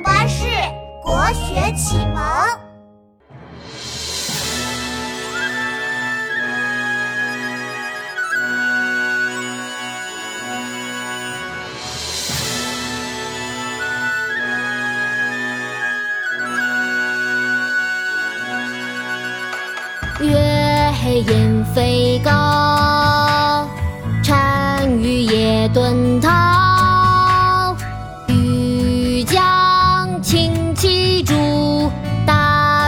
巴士国学启蒙。月黑雁飞高，单于夜遁逃。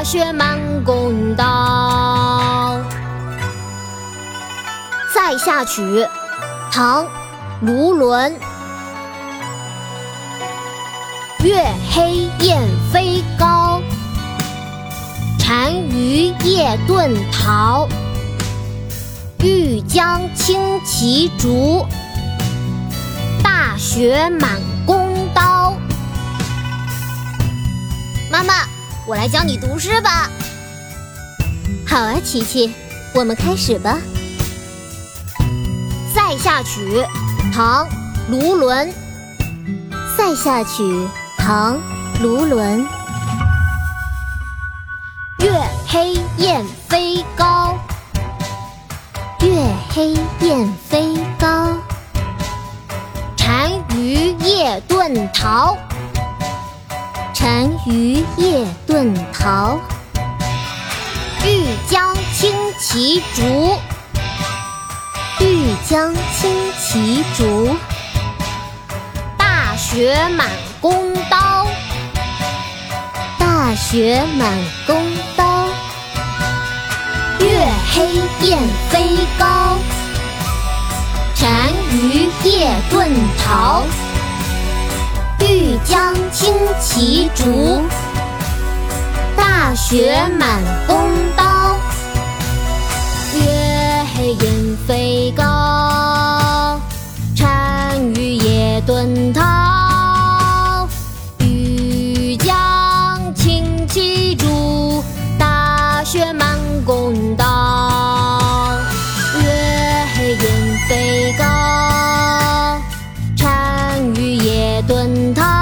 雪满弓刀。《塞下曲》唐·卢纶。月黑雁飞高。单于夜遁逃，欲将轻骑逐，大雪满弓刀。妈妈，我来教你读诗吧。好啊，琪琪，我们开始吧。《塞下曲》唐·卢纶。《塞下曲》唐·卢纶。月黑雁飞高，月黑雁飞高。单于夜遁逃，单于夜遁逃。欲将轻骑逐，欲将轻骑逐。大雪满弓刀。大雪满弓刀，月黑雁飞高，单于夜遁逃。其竹大雪满弓刀月黑雁飞高单于夜遁逃欲将轻骑逐大雪满弓刀月黑雁飞高单于夜遁逃。